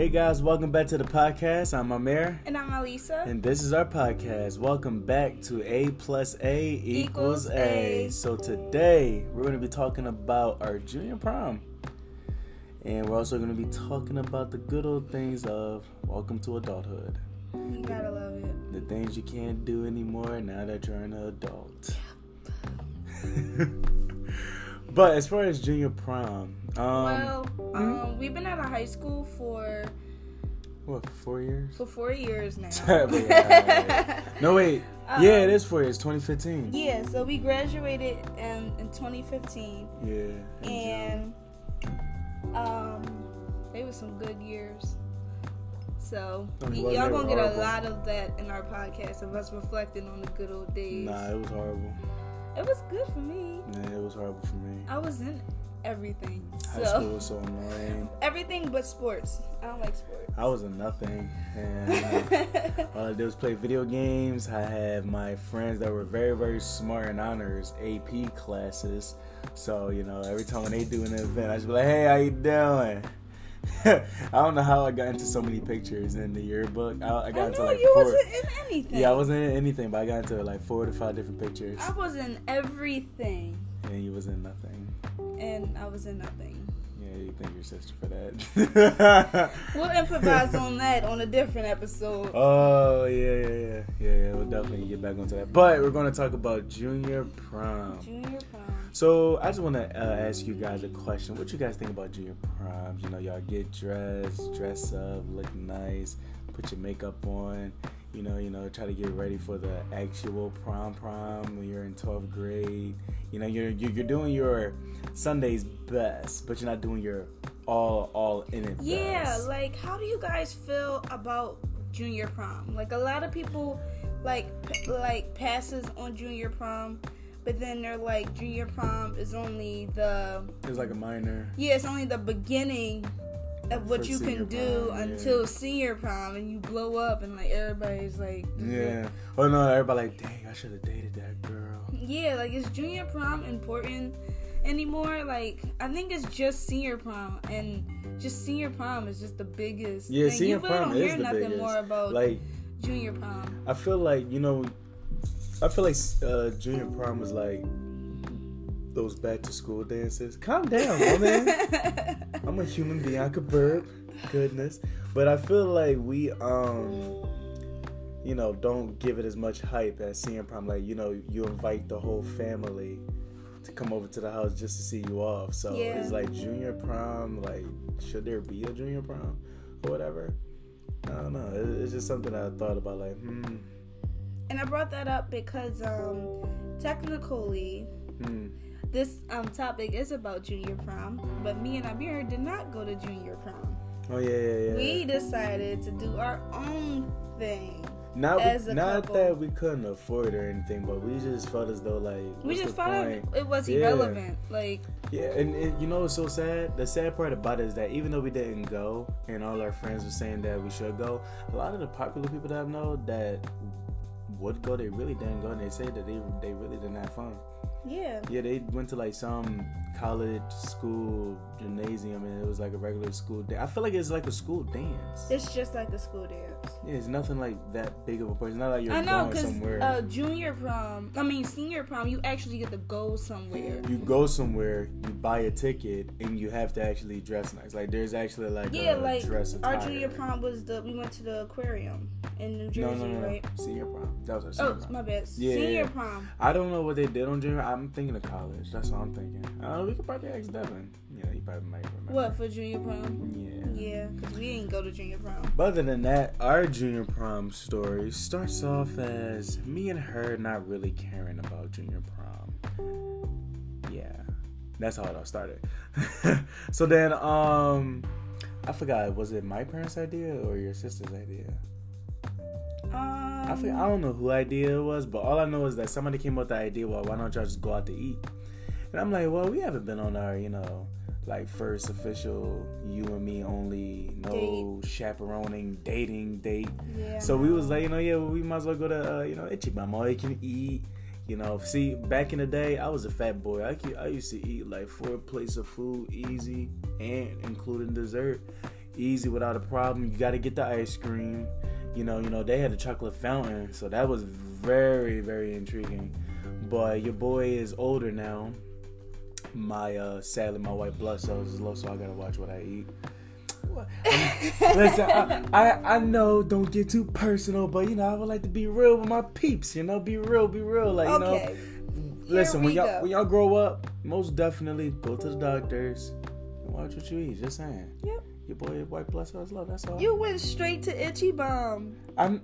Hey guys, welcome back to the podcast. I'm Amir. And I'm Alisa. And this is our podcast. Welcome back to A plus A equals, Equals A. A. So today we're going to be talking about our junior prom. And we're also going to be talking about the good old things of welcome to adulthood. You gotta love it. The things you can't do anymore now that you're an adult. but as far as junior prom, um, well, um, we've been out of high school for what, four years? for four years now. Yeah. No, wait. yeah, it Um, four years, 2015. yeah, so we graduated in, in 2015, Yeah. and um, they were some good years. So y'all gonna get a lot of that in our podcast of us reflecting on the good old days. Nah, it was horrible. It was good for me. Yeah, it was horrible for me. I was in everything. High So school was so annoying. everything but sports. I don't like sports. I was a nothing, and uh, all I did was play video games. I had my friends that were very, very smart in honors AP classes. So you know, every time when they do an event, I just be like, "Hey, how you doing?" I don't know how I got into so many pictures in the yearbook. I, I got I into like you four. wasn't in anything. Yeah, I wasn't in anything, but I got into like four to five different pictures, I was in everything, and you was in nothing. and I was in nothing. Yeah, you thank your sister for that. We'll improvise on that on a different episode. oh yeah, yeah, yeah, yeah, yeah. We'll definitely get back onto that. But we're going to talk about junior prom. Junior prom. So I just want to uh, ask you guys a question. What you guys think about junior proms? You know, y'all get dressed, dress up, look nice, put your makeup on. You know, you know, try to get ready for the actual prom prom when you're in 12th grade. You know, you're you're, doing your Sunday's best, but you're not doing your all all in it. Yeah, best. like how do you guys feel about junior prom? Like a lot of people like p- like passes on junior prom, but then they're like junior prom is only the it's like a minor. yeah, it's only the beginning of what you can do prom, yeah. until senior prom and you blow up and like everybody's like Yeah. Oh no, everybody like, dang, I should have dated that girl. Yeah, like is junior prom important anymore? Like I think it's just senior prom and just senior prom is just the biggest. Yeah, thing. senior you really prom don't is hear the nothing biggest. more about Like, junior prom. I feel like you know, I feel like uh, junior prom was like those back to school dances. Calm down, woman. I'm a human being. I could burp. Goodness, but I feel like we um. You know, don't give it as much hype as senior prom. Like, you know, you invite the whole family to come over to the house just to see you off. So Yeah. it's like junior prom. Like, should there be a junior prom or whatever? I don't know. It's just something I thought about. Like, hmm, and I brought that up because um technically hmm. This um topic is about junior prom, but me and Amir did not go to junior prom. Oh yeah, yeah, yeah. We decided to do our own thing. not as a not couple. that we couldn't afford it or anything, but we just felt as though like We just point? it, it was Yeah. irrelevant. Like Yeah, and, and you know what's so sad? The sad part about it is that even though we didn't go, and all our friends were saying that we should go, a lot of the popular people that I know that would go, they really didn't go, and they say that they they really didn't have fun. Yeah. Yeah, they went to like some college, school, gymnasium, and it was like a regular school day. I feel like it's like a school dance. It's just like a school dance. Yeah, it's nothing like that big of a party. It's not like you're I know, going somewhere. uh, junior prom, I mean senior prom, you actually get to go somewhere. you go somewhere, you buy a ticket, and you have to actually dress nice. Like there's actually like Yeah, a like our junior prom was the we went to the aquarium in New Jersey, No, no, no, no. right? Senior prom. That was our senior Oh, prom. my bad. Yeah, Senior yeah. prom. I don't know what they did on junior. I'm thinking of college. That's what I'm thinking. Uh, we could probably ask Devin. Yeah, he probably might remember. What for junior prom? Yeah. Yeah, cause we didn't go to junior prom. But other than that, our junior prom story starts off as me and her not really caring about junior prom. Yeah, that's how it all started. so then, um, I forgot, was it my parents' idea or your sister's idea? Um, I forget, I don't know who idea it was, but all I know is that somebody came up with the idea. Well, why don't y'all just go out to eat? And I'm like, well, we haven't been on our, you know, like first official you and me only, no chaperoning dating date. yeah. So we was like, you know, yeah, well, we might as well go to, uh, you know, Ichiban all you can eat. You know, see, back in the day, I was a fat boy. I, I used to eat like four plates of food easy and including dessert. easy without a problem. You got to get the ice cream. You know, you know they had a chocolate fountain, so that was very, very intriguing. But your boy is older now. My uh, sadly, my white blood cells is low, so I gotta watch what I eat. Listen, I, I, I know don't get too personal, but you know I would like to be real with my peeps. You know, be real, be real. Like you Okay. know, listen when y'all go. when y'all grow up, most definitely go to the doctors and watch what you eat. Just saying. Yep. Your boy white blood cells low. That's all. You went straight to Itchy Bomb. I'm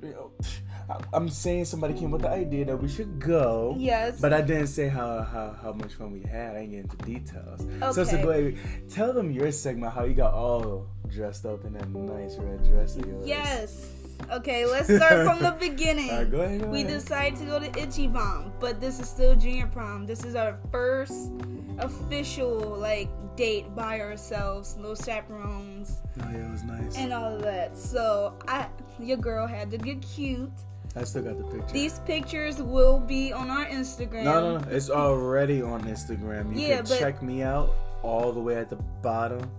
I'm saying somebody came with the idea that we should go. Yes. But I didn't say how, how, how much fun we had. I ain't get into details. So, so Okay. go ahead. Tell them your segment, how you got all dressed up in that nice red dress of yours. Yes. Okay, let's start from the beginning. All right, go ahead. Go We decided to go to Itchy Bomb, but this is still junior prom. This is our first official like date by ourselves, no chaperones Oh, yeah, it was nice. and all of that. So I, your girl had to get cute. I still got the picture. These pictures will be on our Instagram. no, no, no. It's already on Instagram. You Yeah, can but- check me out all the way at the bottom.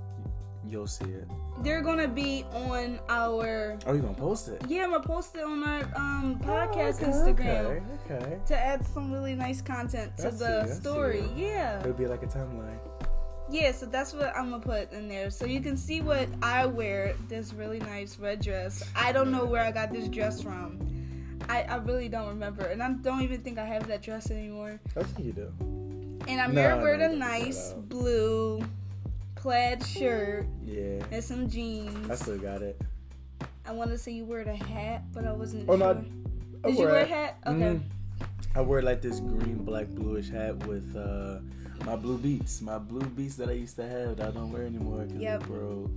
You'll see it. They're gonna be on our. Oh, you gonna post it? Yeah, I'm gonna post it on our um podcast Oh, okay, Instagram Okay, okay. to add some really nice content to see, the story. it. Yeah. It'll be like a timeline. Yeah, so that's what I'm gonna put in there. So you can see what I wear. This really nice red dress. I don't know where I got this dress from. I, I really don't remember, and I don't even think I have that dress anymore. I think you do. And I'm No, here no, wearing a nice blue plaid shirt Yeah. and some jeans. I still got it. I want to say you wear a hat, but I wasn't Oh, sure. no, I Did you wear a hat? Okay. Mhm. I wear like this green, black, bluish hat with uh, my blue beats. My blue beats that I used to have that I don't wear anymore because Yep. broke.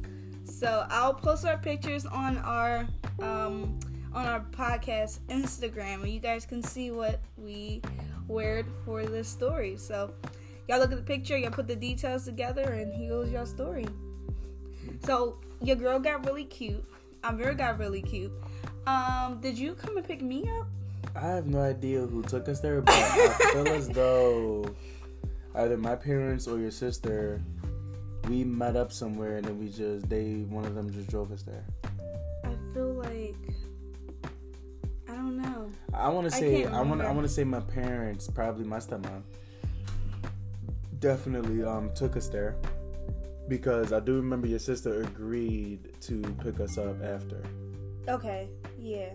So I'll post our pictures on our um on our podcast Instagram, and you guys can see what we wear for this story. So y'all look at the picture, y'all put the details together, and here's your story. So your girl got really cute. Amir got really cute. Um, did you come and pick me up? I have no idea who took us there, but I feel as though either my parents or your sister, we met up somewhere and then we just they one of them just drove us there. I feel like I don't know. I want to say I want I want to say my parents, probably my stepmom, definitely um took us there because I do remember your sister agreed to pick us up after. Okay, yeah.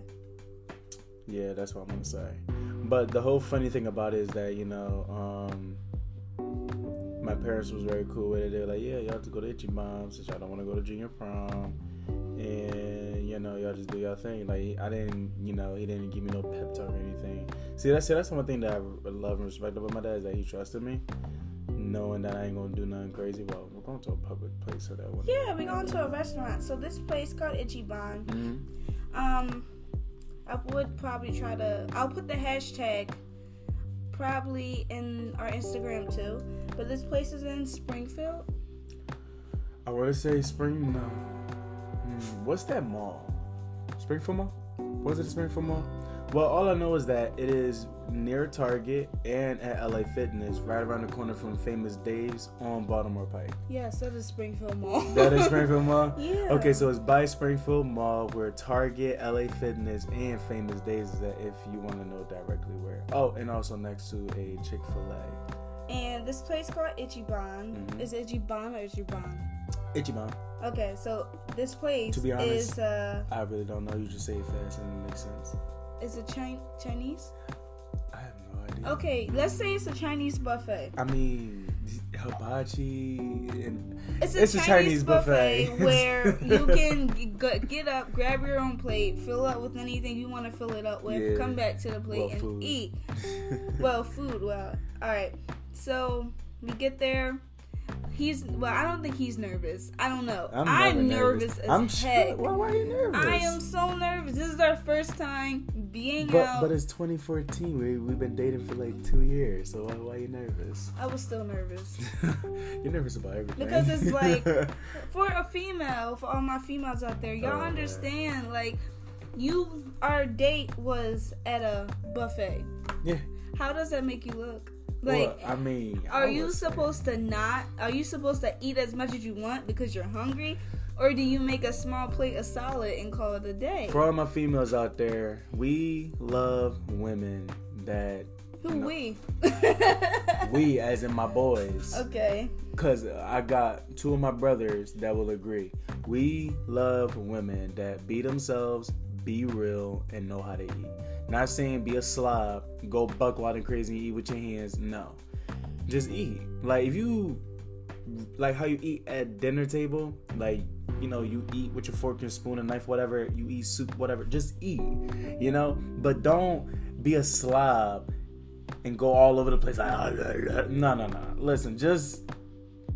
Yeah, that's what I'm gonna say. But the whole funny thing about it is that you know, um, my parents was very cool with it. They were like, "Yeah, y'all have to go to Itchy Mom since y'all don't want to go to junior prom, and you know, y'all just do y'all thing." Like I didn't, you know, he didn't give me no pep talk or anything. See, that's that's one thing that I love and respect about my dad is that he trusted me, knowing that I ain't gonna do nothing crazy. Well, we're going to a public place, so that wouldn't. Yeah, we're going to a restaurant. So this place called Itchy Bond. Mhm. Um, I would probably try to. I'll put the hashtag probably in our Instagram too. But this place is in Springfield. I want to say Spring. No. Hmm, what's that mall? Springfield Mall? Was it Springfield Mall? Well, all I know is that it is near Target and at LA Fitness, right around the corner from Famous Dave's on Baltimore Pike. Yes, that is Springfield Mall. That is Springfield Mall? Yeah. Okay, so it's by Springfield Mall where Target, LA Fitness, and Famous Dave's is at if you want to know directly where. Oh, and also next to a Chick fil A. And this place called Itchy Bond. Mhm. Is it Itchy Bond or? Itchy Mom. Okay, so this place To be honest- is uh I really don't know. You just say it fast and it makes sense. Is it Chi- Chinese? I have no idea. Okay, let's say it's a Chinese buffet. I mean, hibachi and It's a, It's a Chinese, Chinese buffet, buffet. where you can get up, grab your own plate, fill up with anything you want to fill it up with, Yeah. come back to the plate Well, and food. eat. Well, food. Well, all right. So we get there. He's well. I don't think he's nervous. I don't know. I'm, never nervous. as I'm heck. sure. Why, why are you nervous? I am so nervous. This is our first time being But out. but it's 2014. We we've been dating for like two years. So why why are you nervous? I was still nervous. You're nervous about everything. Because it's like- for a female, for all my females out there, y'all Oh, man. understand, like, you, our date was at a buffet. yeah. How does that make you look? Like, well, I mean, are I you supposed to not? Are you supposed to eat as much as you want because you're hungry? Or do you make a small plate of salad and call it a day? For all my females out there, we love women that Who we? we, as in my boys, okay. because I got two of my brothers that will agree. We love women that be themselves, be real, and know how to eat. Not saying be a slob, go buck wild and crazy and eat with your hands. No, just eat. Like if you like how you eat at dinner table, like you know you eat with your fork and spoon and knife, whatever. You eat soup, whatever. Just eat, you know. But don't be a slob and go all over the place. Like, ah, no, no, no. Listen, just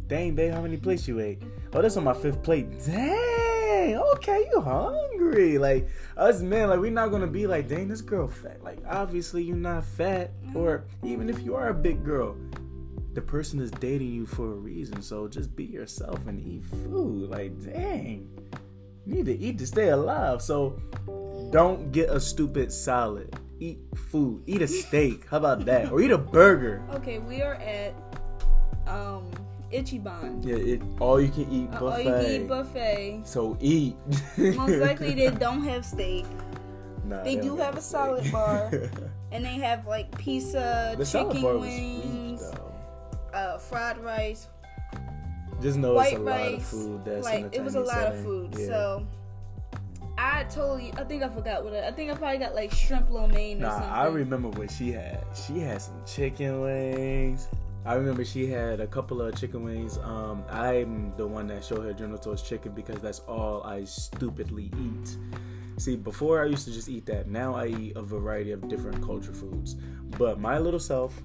dang, babe, how many plates you ate? Oh, this on my fifth plate. Dang, okay, you hungry? Like us men, like we're not gonna be like, dang, this girl fat. Like obviously you're not fat, or even if you are a big girl, the person is dating you for a reason. So just be yourself and eat food. Like dang, you need to eat to stay alive. So don't get a stupid salad. Eat food. Eat a steak. How about that? Or eat a burger. Okay, we are at um Ichiban. Yeah, it all you can eat Uh, buffet. All you can eat buffet. So eat. Most likely they don't have steak. Nah, They do don't have a salad bar. And they have like pizza, the chicken wings, weak uh, fried rice, Just know white it's a lot of rice. food. That's like it was a lot of food. Yeah. So I totally, I think I forgot what it. I think I probably got like shrimp lo mein or Nah, something. I remember what she had. She had some chicken wings. I remember she had a couple of chicken wings. Um, I'm the one that showed her General Tso's chicken because that's all I stupidly eat. See, before I used to just eat that. Now I eat a variety of different culture foods. But my little self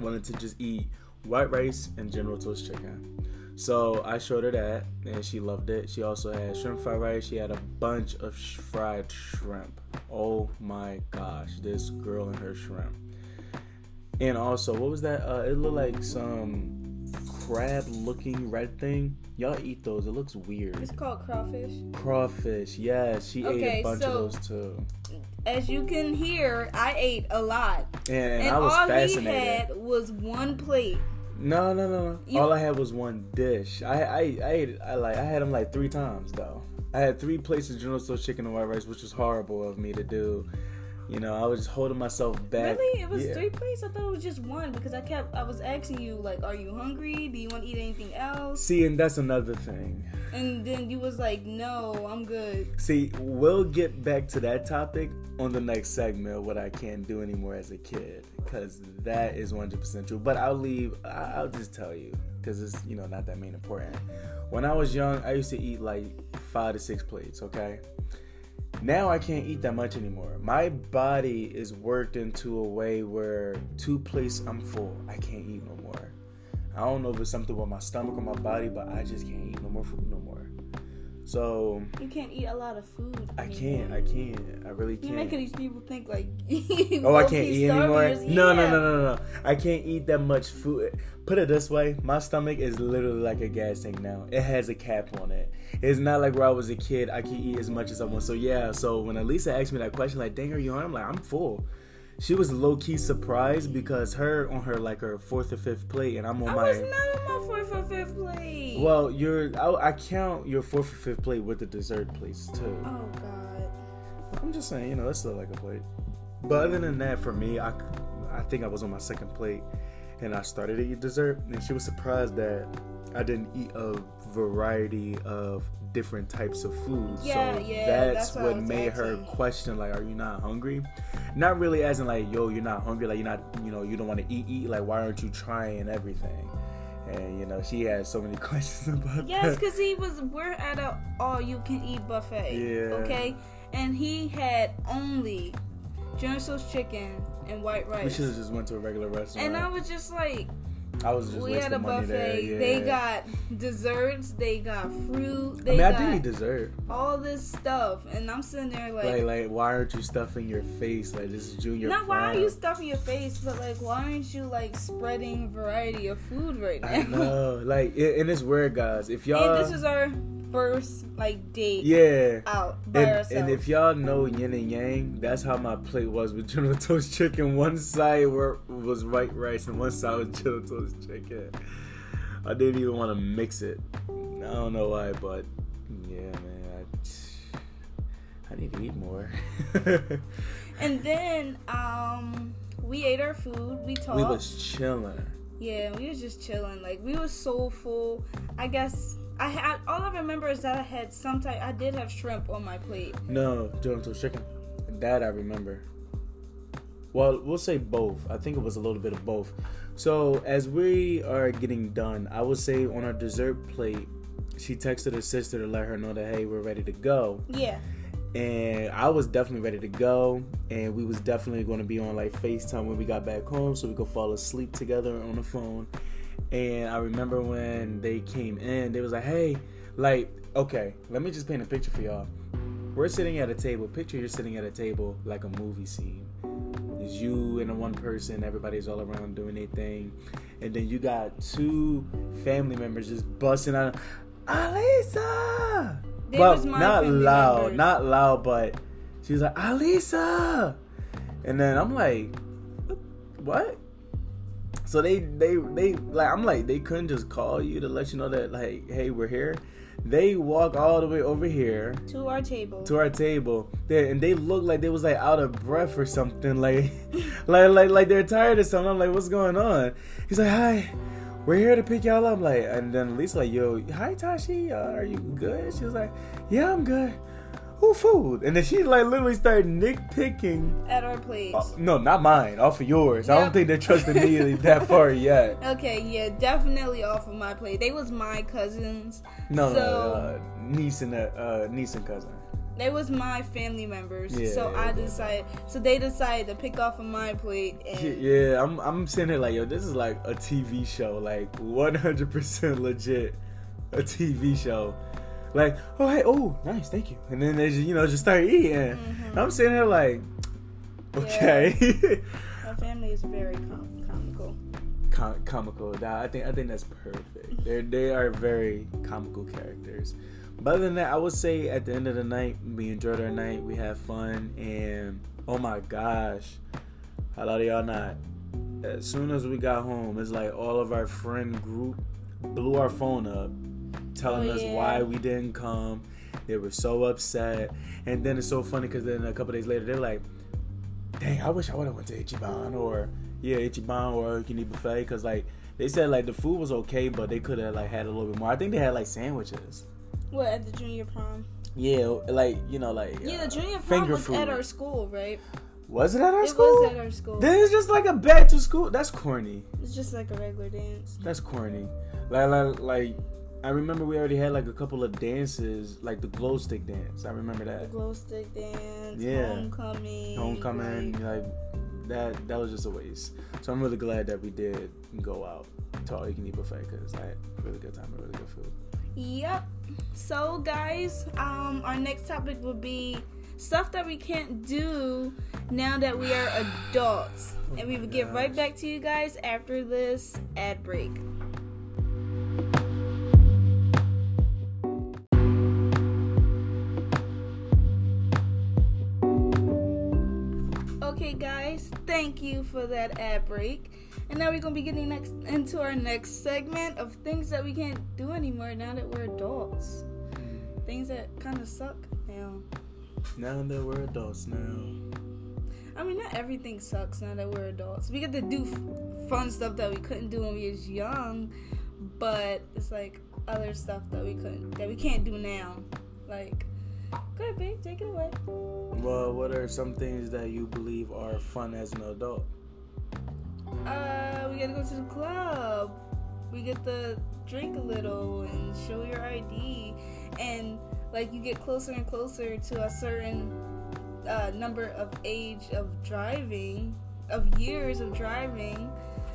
wanted to just eat white rice and General Tso's chicken. So I showed her that, and she loved it. She also had shrimp fried rice. She had a bunch of sh- fried shrimp. Oh my gosh, this girl and her shrimp. And also, what was that? Uh, it looked like some crab-looking red thing. Y'all eat those? It looks weird. It's called crawfish. Crawfish. Yeah, she ate a bunch so- of those too. As you can hear, I ate a lot, And, and, and I was all fascinated. he had was one plate. No, no, no, no. You- All I had was one dish. I, I, I ate. I like. I had them like three times though. I had three plates of General Tso's chicken and white rice, which was horrible of me to do. You know, I was just holding myself back. Really? It was Yeah. three plates? I thought it was just one because I kept I was asking you like, are you hungry? Do you want to eat anything else? See, and that's another thing. And then you was like, no, I'm good. See, we'll get back to that topic on the next segment what I can't do anymore as a kid, because that is 100% true. But I'll leave. I'll just tell you, because it's you know not that main important. When I was young, I used to eat like five to six plates. Okay. Now I can't eat that much anymore. My body is worked into a way where two plates I'm full. I can't eat no more. I don't know if it's something with my stomach or my body, but I just can't eat no more food no more. So You can't eat a lot of food. I anymore. can't. I can't. I really can't. You're making these people think like. Oh, I can't eat anymore. No, no, no, no, no. I can't eat that much food. Put it this way: my stomach is literally like a gas tank now. It has a cap on it. It's not like where I was a kid. I can eat as much as I want. So yeah. So when Alisa asked me that question, like, "Dang, are you hungry?" I'm like, "I'm full." She was low key surprised because her on her like her fourth or fifth plate, and I'm on I my. was not on my fourth or fifth plate. Well, you're. I, I count your fourth or fifth plate with the dessert plates too. Oh God. I'm just saying, you know, that's still like a plate. But other than that, for me, I, I think I was on my second plate, and I started to eat dessert, and she was surprised that I didn't eat a variety of different types of food. Yeah, so yeah, that's, that's what what made her question, like, "Are you not hungry?" Not really as in like, "Yo, you're not hungry," like you're not, you know, you don't want to eat, eat. Like, why aren't you trying everything? And you know, she had so many questions about that. Yes, because he was. We're at a all-you-can-eat buffet. Yeah. Okay, and he had only General Tso's chicken and white rice. We should have just went to a regular restaurant. And I was just like, I was just we had a buffet. Yeah. They got desserts. They got fruit. They I mean, I got do eat dessert. all this stuff, and I'm sitting there like, Like, like, why aren't you stuffing your face? Like, this is junior. not why are you stuffing your face, but like, why aren't you like spreading variety of food right now? I know. Like, it, and it's weird, guys. If y'all, and this is our first like date yeah. out by And, ourselves. and if y'all know yin and yang, that's how my plate was with General Tso's chicken. One side were, was white rice, and one side was General Tso's chicken. I didn't even want to mix it. I don't know why, but Yeah, man. I, I need to eat more. And then um we ate our food. We talked. we was chilling. Yeah, we was just chilling. Like we was so full. I guess I had all I remember is that I had some type. I did have shrimp on my plate. No, General Tso's chicken. That I remember. Well, we'll say both. I think it was a little bit of both. So as we are getting done, I would say on our dessert plate, she texted her sister to let her know that hey, we're ready to go. Yeah. and I was definitely ready to go, and we was definitely going to be on like Facetime when we got back home, so we could fall asleep together on the phone. And I remember when they came in, they was like, "Hey, like, okay, let me just paint a picture for y'all. We're sitting at a table. Picture you're sitting at a table like a movie scene. It's you and the one person. Everybody's all around doing their thing, and then you got two family members just busting out, Alisa." They but not loud, members. not loud, but she was like, Alisa, and then I'm like, what? So they, they, they, like, I'm like, they couldn't just call you to let you know that, like, hey, we're here. They walk all the way over here To our table. to our table, they, and they look like they was like out of breath or something, like, like, like, like they're tired or something. I'm like, what's going on? He's like, hi. We're here to pick y'all up, like, and then Lisa like, yo, hi Tashi, uh, are you good? She was like, yeah, I'm good. Who food? And then she like literally started nitpicking. at our place. Uh, no, not mine, off of yours. I don't think they trusted me that far yet. Okay, yeah, definitely off of my plate. They was my cousins. No, so no, uh, niece and uh, uh, niece and cousin. they was my family members. Yeah, so I decided. So they decided to pick off of my plate. And Yeah, I'm I'm sitting here like, yo, this is like a TV show, like 100% legit, a TV show. Like, oh hey, oh nice, thank you. And then they just, you know just start eating. Mhm. I'm sitting here like, okay, my family is very com- comical. Com- comical. That- I think I think that's perfect. They they are very comical characters. But other than that, I would say at the end of the night, we enjoyed our night. We had fun, and oh my gosh, how loud are y'all not? As soon as we got home, it's like all of our friend group blew our phone up, telling Oh, us yeah. why we didn't come. They were so upset, and then it's so funny because then a couple days later, they're like, "Dang, I wish I would have went to Ichiban or yeah, Ichiban or Kini Buffet because like." They said like the food was okay, but they could have like had a little bit more. I think they had like sandwiches. What at the junior prom? Yeah, like you know, like Yeah, uh, the junior prom finger was food. at our school, right? Was it at our it school? It was at our school. Then it's just like a back to school. That's corny. It's just like a regular dance. That's corny. Like, like, like, I remember we already had like a couple of dances, like the glow stick dance. I remember that. The glow stick dance, Yeah. homecoming, Homecoming, like- that. That was just a waste. So I'm really glad that we did go out to all you can eat buffet because I had a really good time and really good food. Yep. So guys, um, our next topic will be stuff that we can't do now that we are adults, and we will get right back to you guys after this ad break. Okay, guys, thank you for that ad break. And now we're gonna be getting next into our next segment of things that we can't do anymore now that we're adults. Things that kind of suck now. Now that we're adults now. I mean, not everything sucks now that we're adults. We get to do f- fun stuff that we couldn't do when we was young, but it's like other stuff that we couldn't that we can't do now. Like, go ahead, babe, take it away. Well, what are some things that you believe are fun as an adult? Uh, we gotta go to the club. We get to drink a little and show your ID, and like you get closer and closer to a certain uh, number of age of driving, of years of driving,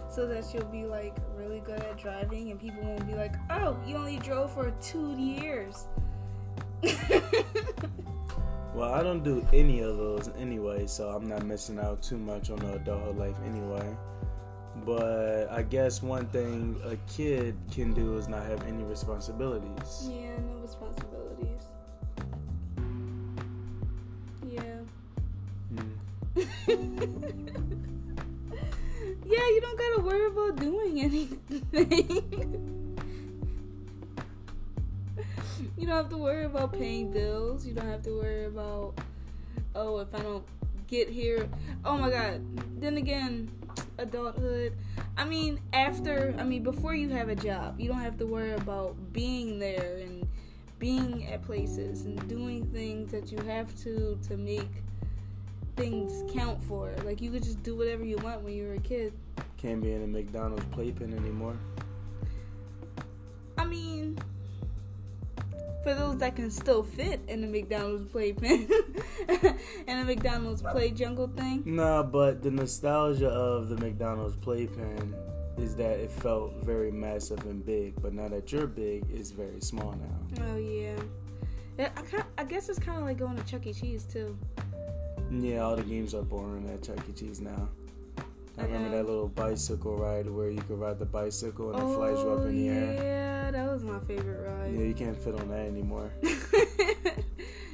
so that you'll be like really good at driving, and people won't be like, "Oh, you only drove for two years." Well, I don't do any of those anyway, so I'm not missing out too much on the adulthood life anyway. But I guess one thing a kid can do is not have any responsibilities. yeah, no responsibilities. Yeah. Mm. yeah, you don't gotta worry about doing anything. You don't have to worry about paying bills. You don't have to worry about oh if I don't get here. Oh my god. Then again, adulthood. I mean, after I mean before you have a job, you don't have to worry about being there and being at places and doing things that you have to to make things count for. Like you could just do whatever you want when you were a kid. Can't be in a McDonald's playpen anymore. I mean, for those that can still fit in the McDonald's playpen and the McDonald's play jungle thing. Nah, but the nostalgia of the McDonald's playpen is that it felt very massive and big, but now that you're big, it's very small now. Oh yeah. I, kind I guess it's kind of like going to Chuck E. Cheese too. Yeah, all the games are boring at Chuck E. Cheese now. I remember that little bicycle ride where you could ride the bicycle and it oh flies you up in the oh, air. yeah, that was my favorite ride. Yeah, you can't fit on that anymore.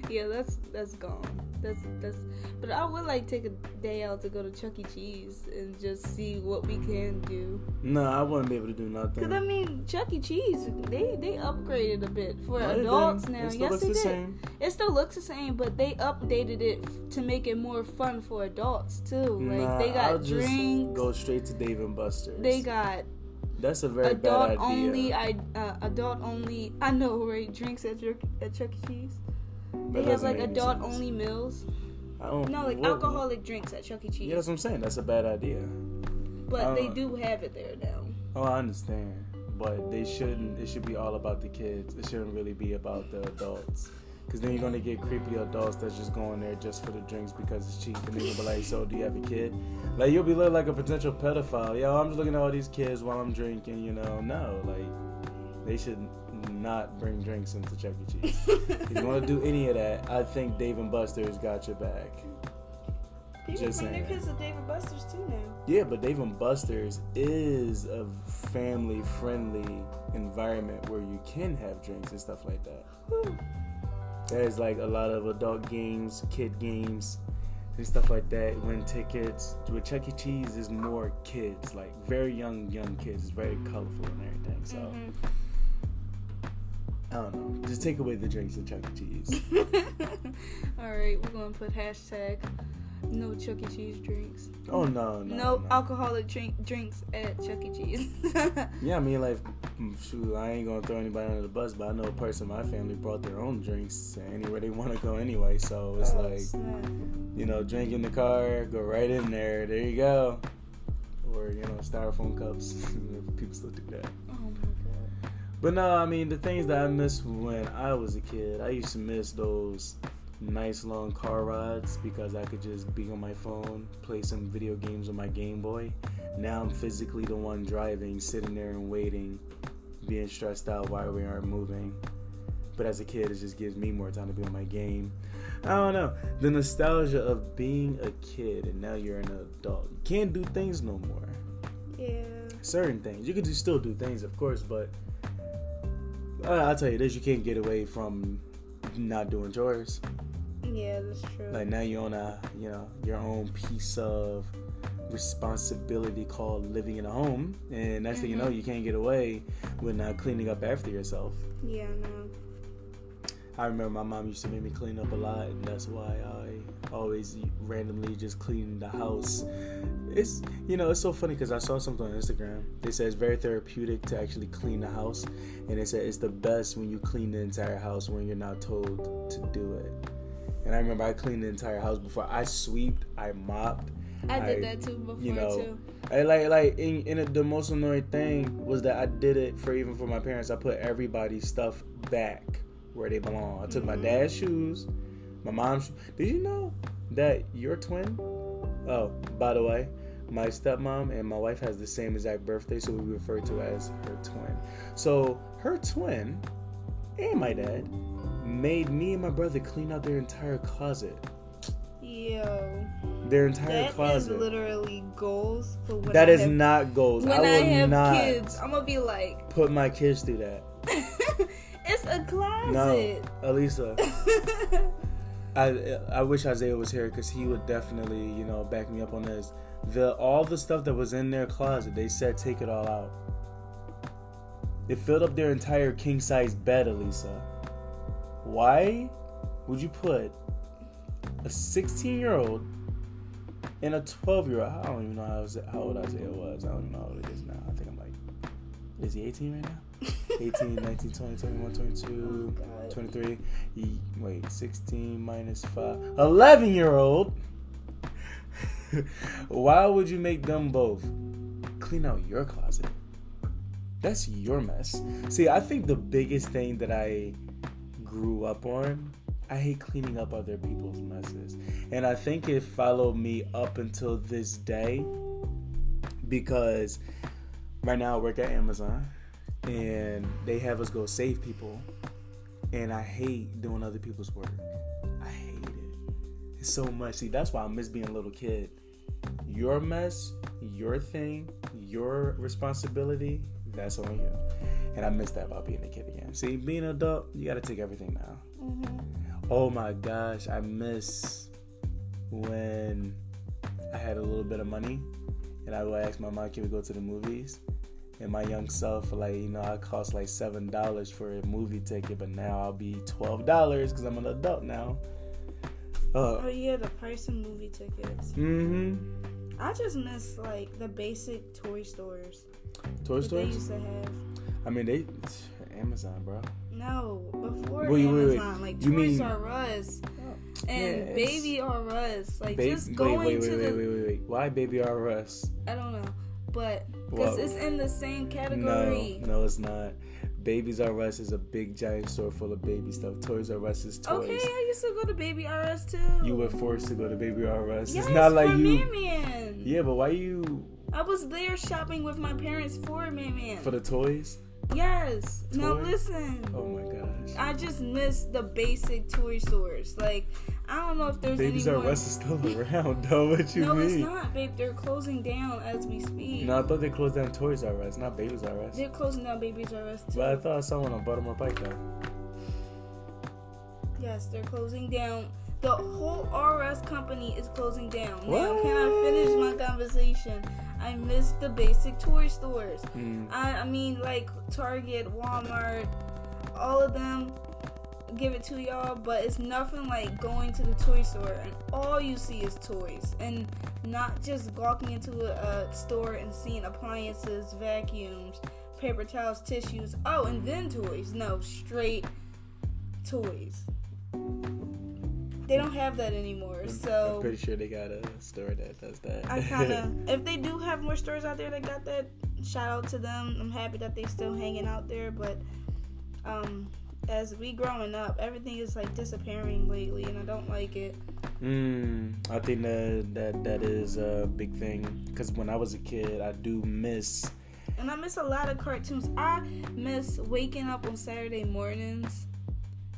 Yeah, that's that's gone. That's that's. But I would like take a day out to go to Chuck E. Cheese and just see what we can do. No, I wouldn't be able to do nothing. Cause I mean, Chuck E. Cheese, they they upgraded a bit for No, adults now. It still yes, looks they the did. same. It still looks the same, but they updated it f- to make it more fun for adults too. Like Nah, they got I'll just drinks. Go straight to Dave and Buster's. They got That's a very adult bad idea. only. I uh, adult only. I know right drinks at Chuck at Chuck E. Cheese. That They have like adult sense. only meals. I don't. No, like what- alcoholic drinks at Chuck E. Cheese. Yeah, that's what I'm saying. That's a bad idea. but they uh, do have it there now. Oh, I understand, but they shouldn't. It should be all about the kids. It shouldn't really be about the adults. Because then you're gonna get creepy adults that's just going there just for the drinks because it's cheap, and you'll be like, "So, do you have a kid?" Like you'll be looking like a potential pedophile. Yo, I'm just looking at all these kids while I'm drinking. You know, no, like they should not bring drinks into Chuck E. Cheese. if you want to do any of that, I think Dave and Buster's got your back. People just bring their saying. kids to Dave and Buster's too now. Yeah, but Dave and Buster's is a family friendly environment where you can have drinks and stuff like that. Whew. There's like a lot of adult games, kid games, and stuff like that. Win tickets. With Chuck E. Cheese is more kids, like very young, young kids. It's very colorful and everything. So Mhm. I don't know. Just take away the drinks at Chuck E. Cheese. All right, we're gonna put hashtag no Chuck E. Cheese drinks. Oh no, no, No, no. alcoholic drink drinks at Chuck E. Cheese. Yeah, I mean, like, mm, shoot, I ain't gonna throw anybody under the bus, but I know a person in my family brought their own drinks anywhere they want to go anyway. So it's Oh, like, snap. you know, drink in the car, go right in there. There you go. Or you know, styrofoam cups. People still do that. Oh my god. But no, I mean, the things that I missed when I was a kid, I used to miss those nice long car rides because I could just be on my phone, play some video games on my Game Boy. Now I'm physically the one driving, sitting there and waiting, being stressed out why we aren't moving. But as a kid, it just gives me more time to be on my game. I don't know. The nostalgia of being a kid and now you're an adult. You can't do things no more Yeah. certain things. You can do, still do things, of course, but uh, I'll tell you this: you can't get away from not doing chores. Yeah, that's true. Like now you own a, you know, your own piece of responsibility called living in a home, and next thing you know, Mhm. you can't get away with not cleaning up after yourself. yeah, no. I remember my mom used to make me clean up a lot, and that's why I always randomly just clean the house. It's you know it's so funny because I saw something on Instagram. They said it's very therapeutic to actually clean the house, and they said it's the best when you clean the entire house when you're not told to do it. And I remember I cleaned the entire house before I sweeped, I mopped. I did that too before you know, too. I like like in, in it, the most annoying thing was that I did it for even for my parents. I put everybody's stuff back where they belong. I took my Mhm. dad's shoes, my mom's. Shoes. Did you know that your twin? Oh, by the way, my stepmom and my wife has the same exact birthday, so we refer to as her twin. So her twin and my dad made me and my brother clean out their entire closet. Yo, Their entire that closet. That is literally goals for when that I is have, not goals. when I I, will have not kids. I'm gonna be like, put my kids through that. it's a closet. No. Alisa. I I wish Isaiah was here because he would definitely you know back me up on this. The all the stuff that was in their closet, they said take it all out. It filled up their entire king size bed, Alisa. Why would you put a 16 year old and a 12 year old? I don't even know how, how old Isaiah was. I don't even know how old he is now. I think I'm like, is he 18 right now? 18, 19, 20, 21, 22, Oh, 23. He, wait, 16 minus 5. 11 year old. Why would you make them both clean out your closet? That's your mess. See, I think the biggest thing that I grew up on, I hate cleaning up other people's messes. And I think it followed me up until this day because right now I work at Amazon and they have us go save people. And I hate doing other people's work. I hate it. It's so much. See, that's why I miss being a little kid. Your mess, your thing, your responsibility, that's on you. And I miss that about being a kid again. See, being an adult, you gotta take everything now. Mm-hmm. Oh my gosh, I miss when I had a little bit of money and I would ask my mom, can we go to the movies? And my young self, like, you know, I cost like $7 for a movie ticket, but now I'll be $12 because I'm an adult now. Uh, Oh yeah, the price of movie tickets. mm-hmm. I just miss like the basic toy stores Toy that they stores? used to have. I mean, they, Amazon, bro. No, before Wait, wait, wait. Amazon, like You Toys mean- R Us oh, and Yes. Baby R Us, like Ba- just wait, going wait, wait, to wait, the. wait, wait, wait. Why Baby R Us? I don't know, but because it's in the same category. No, category. no, it's not. Babies R Us is a big giant store full of baby stuff. Toys R Us is toys. Okay, I used to go to Baby R Us too. You were forced to go to Baby R Us. Yes, it's not like you. Man. Yeah, but why you I was there shopping with my parents for Man Man. for the toys? yes. Now listen. Oh my gosh. I just miss the basic toy stores. Like, I don't know if there's Babies any R. Us is still around, though. What you no, mean? it's not, babe. They're closing down as we speak. No, I thought they closed down Toys R Us, not Babies R Us. They're closing down Babies R Us too. But I thought I saw one on Baltimore Pike though. Yes, they're closing down. The whole RS company is closing down. Now, What? can I finish my conversation? I miss the basic toy stores. Mm. I, I mean, like Target, Walmart, all of them give it to y'all, but it's nothing like going to the toy store and all you see is toys and not just walking into a, a store and seeing appliances, vacuums, paper towels, tissues. Oh, and then toys. No, straight toys. They don't have that anymore, So I'm pretty sure they got a store that does that. I kind of, if they do have more stores out there that got that, shout out to them. I'm happy that they still hanging out there, but um, as we growing up, everything is like disappearing lately, and I don't like it. Mm, I think that that that is a big thing because when I was a kid, I do miss. And I miss a lot of cartoons. I miss waking up on Saturday mornings,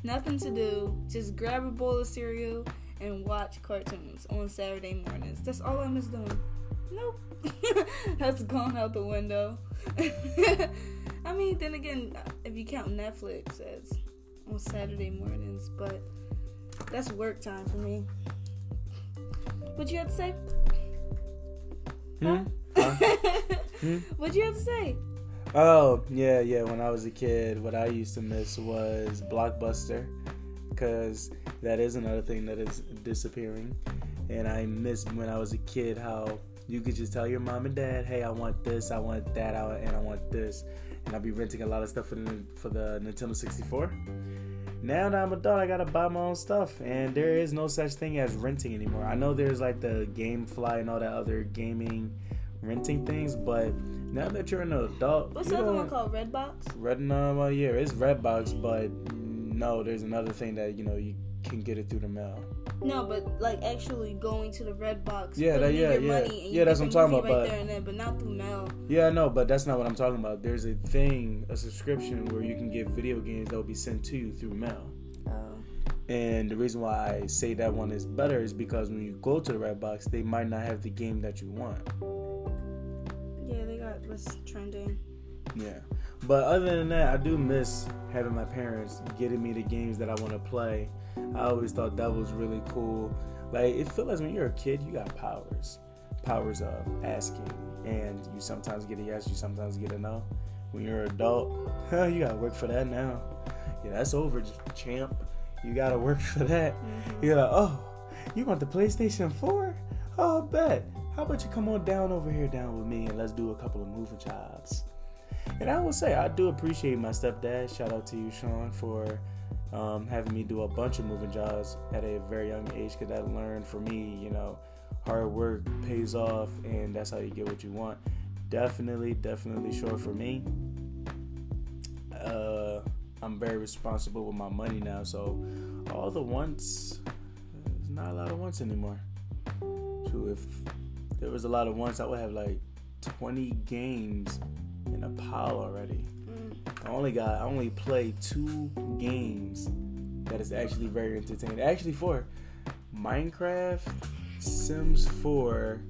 nothing to do, just grab a bowl of cereal and watch cartoons on Saturday mornings. That's all I miss doing. Nope. That's gone out the window. I mean, then again, if you count Netflix as on Saturday mornings, but that's work time for me. What you have to say? Hmm? Huh? Hmm? What you have to say? Oh yeah, yeah. When I was a kid, what I used to miss was Blockbuster, because that is another thing that is disappearing. And I miss when I was a kid how you could just tell your mom and dad, "Hey, I want this, I want that, I, and I want this," and I'd be renting a lot of stuff for the for the Nintendo 64. Now that I'm an adult, I gotta buy my own stuff, and there is no such thing as renting anymore. I know there's like the GameFly and all that other gaming renting things, but now that you're an adult, What's the other one called? Redbox? Red, no, well, yeah, it's Redbox, but no, there's another thing that you know you can get it through the mail. No, but like actually going to the Redbox. Yeah, that- yeah, yeah. money, and Yeah, that's what I'm talking about, Right but- there and then, but not through mail. Yeah, no, but that's not what I'm talking about. There's a thing, a subscription where you can get video games that will be sent to you through mail. Oh. And the reason why I say that one is better is because when you go to the Redbox, they might not have the game that you want. Yeah, they got what's trending. Yeah. But other than that, I do miss having my parents getting me the games that I want to play. I always thought that was really cool. Like it feels like when you're a kid, you got powers. Powers of asking, and you sometimes get a yes, you sometimes get a no. When you're an adult, you gotta work for that now. Yeah, that's over, champ. You gotta work for that. Mhm. You're like, oh, you want the PlayStation 4? Oh, bet. How about you come on down over here down with me and let's do a couple of moving jobs? And I will say, I do appreciate my stepdad. Shout out to you, Sean, for um, having me do a bunch of moving jobs at a very young age because that learned for me, you know, hard work pays off and that's how you get what you want. Definitely, definitely sure for me. Uh, I'm very responsible with my money now, so all the wants, there's not a lot of wants anymore. So if there was a lot of wants, I would have like 20 games in a pile already. Mm. I only got, I only play two games that is actually very entertaining. Actually, for Minecraft, Sims 4,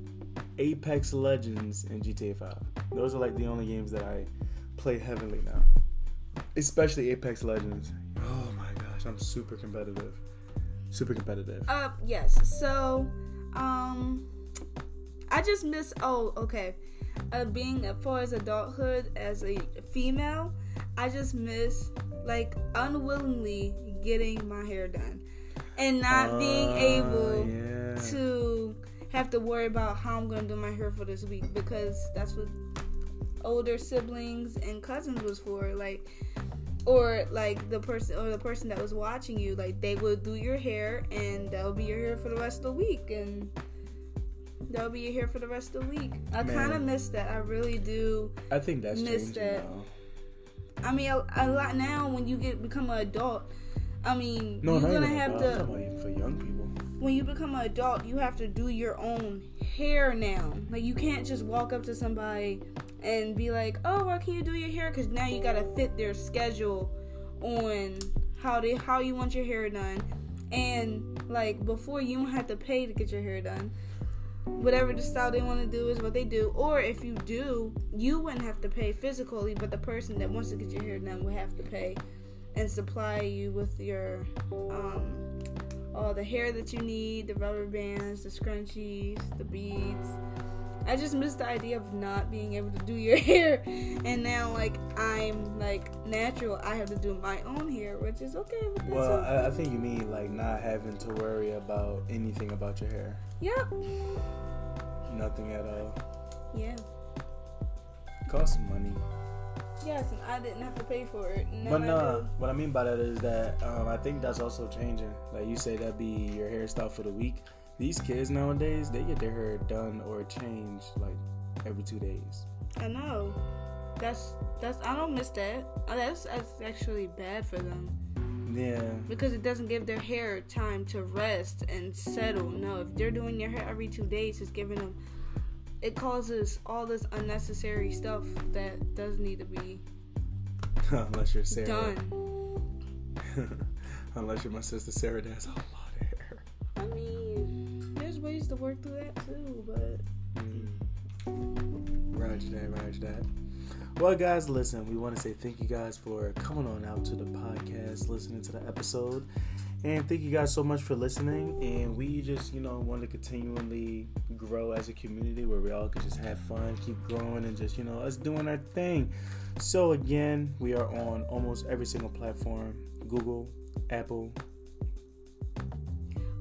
Apex Legends, and GTA 5. Those are like the only games that I play heavily now. Especially Apex Legends. Oh my gosh, I'm super competitive. Super competitive. Uh, yes. So, um, I just miss. Oh, okay. Uh, being as far as adulthood as a female, I just miss like unwillingly getting my hair done and not being Uh, able yeah. to have to worry about how I'm gonna do my hair for this week because that's what older siblings and cousins was for. Like, or like the person or the person that was watching you, like they would do your hair and that'll be your hair for the rest of the week and. That'll be here for the rest of the week. I kind of miss that. I really do. I think that's changing that. now. I mean, a, a lot now when you get become an adult. I mean, No, you're gonna have to. For young people. when you become an adult, you have to do your own hair now. Like you can't just walk up to somebody and be like, "Oh, well, can you do your hair?" Because now you gotta fit their schedule on how they how you want your hair done. And like before, you don't have to pay to get your hair done. Whatever the style they want to do is what they do. Or if you do, you wouldn't have to pay physically, but the person that wants to get your hair done would have to pay and supply you with your um, all the hair that you need, the rubber bands, the scrunchies, the beads. I just miss the idea of not being able to do your hair, and now like I'm like natural. I have to do my own hair, which is okay. Well. I, I think you mean like not having to worry about anything about your hair. yep, Nothing at all. yeah, Cost money. yes, and I didn't have to pay for it. But I nah, what I mean by that is that um, I think that's also changing. Like you say, that'd be your hairstyle for the week. These kids nowadays, they get their hair done or changed like every two days. I know. That's that's I don't miss that. Uh, That's that's actually bad for them. Yeah. because it doesn't give their hair time to rest and settle. No, if they're doing their hair every two days, it's giving them. It causes all this unnecessary stuff that does need to be Unless you're Sarah. done. Unless you're my sister Sarah, that to work through that too, but Mm. Roger that, roger that. Well, guys, listen, we want to say thank you guys for coming on out to the podcast, listening to the episode. And thank you guys so much for listening. And we just, you know, want to continually grow as a community where we all can just have fun, keep growing, and just, you know, us doing our thing. So, again, we are on almost every single platform Google, Apple.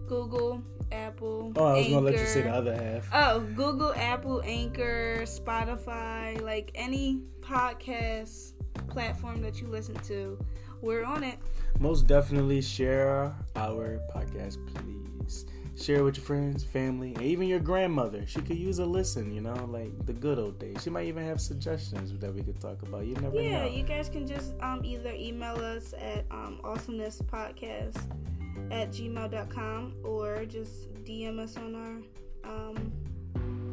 Google, Apple. Oh, I was going to let you say the other half. Oh, Google, Apple, Anchor, Spotify, like any podcast platform that you listen to, we're on it. most definitely share our podcast, please. Share it with your friends, family, and even your grandmother. She could use a listen, you know, like the good old days. She might even have suggestions that we could talk about. You never Yeah, know. Yeah, you guys can just um, either email us at um, awesomeness.podcast at gmail.com or just DM us on our um,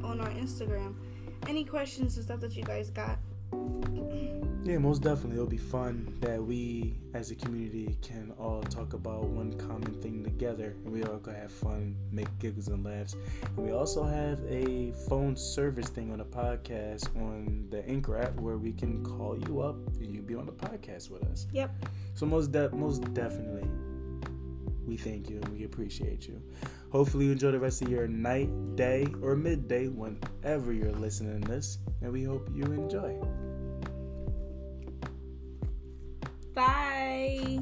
on our Instagram. Any questions and stuff that you guys got? Yeah, most definitely. It'll be fun that we as a community can all talk about one common thing together and we all can have fun, make giggles and laughs. And we also have a phone service thing on the podcast on the Anchor app where we can call you up and you be on the podcast with us. Yep. So most de- most definitely, we thank you and we appreciate you. Hopefully you enjoy the rest of your night, day, or midday whenever you're listening to this, and we hope you enjoy. Bye.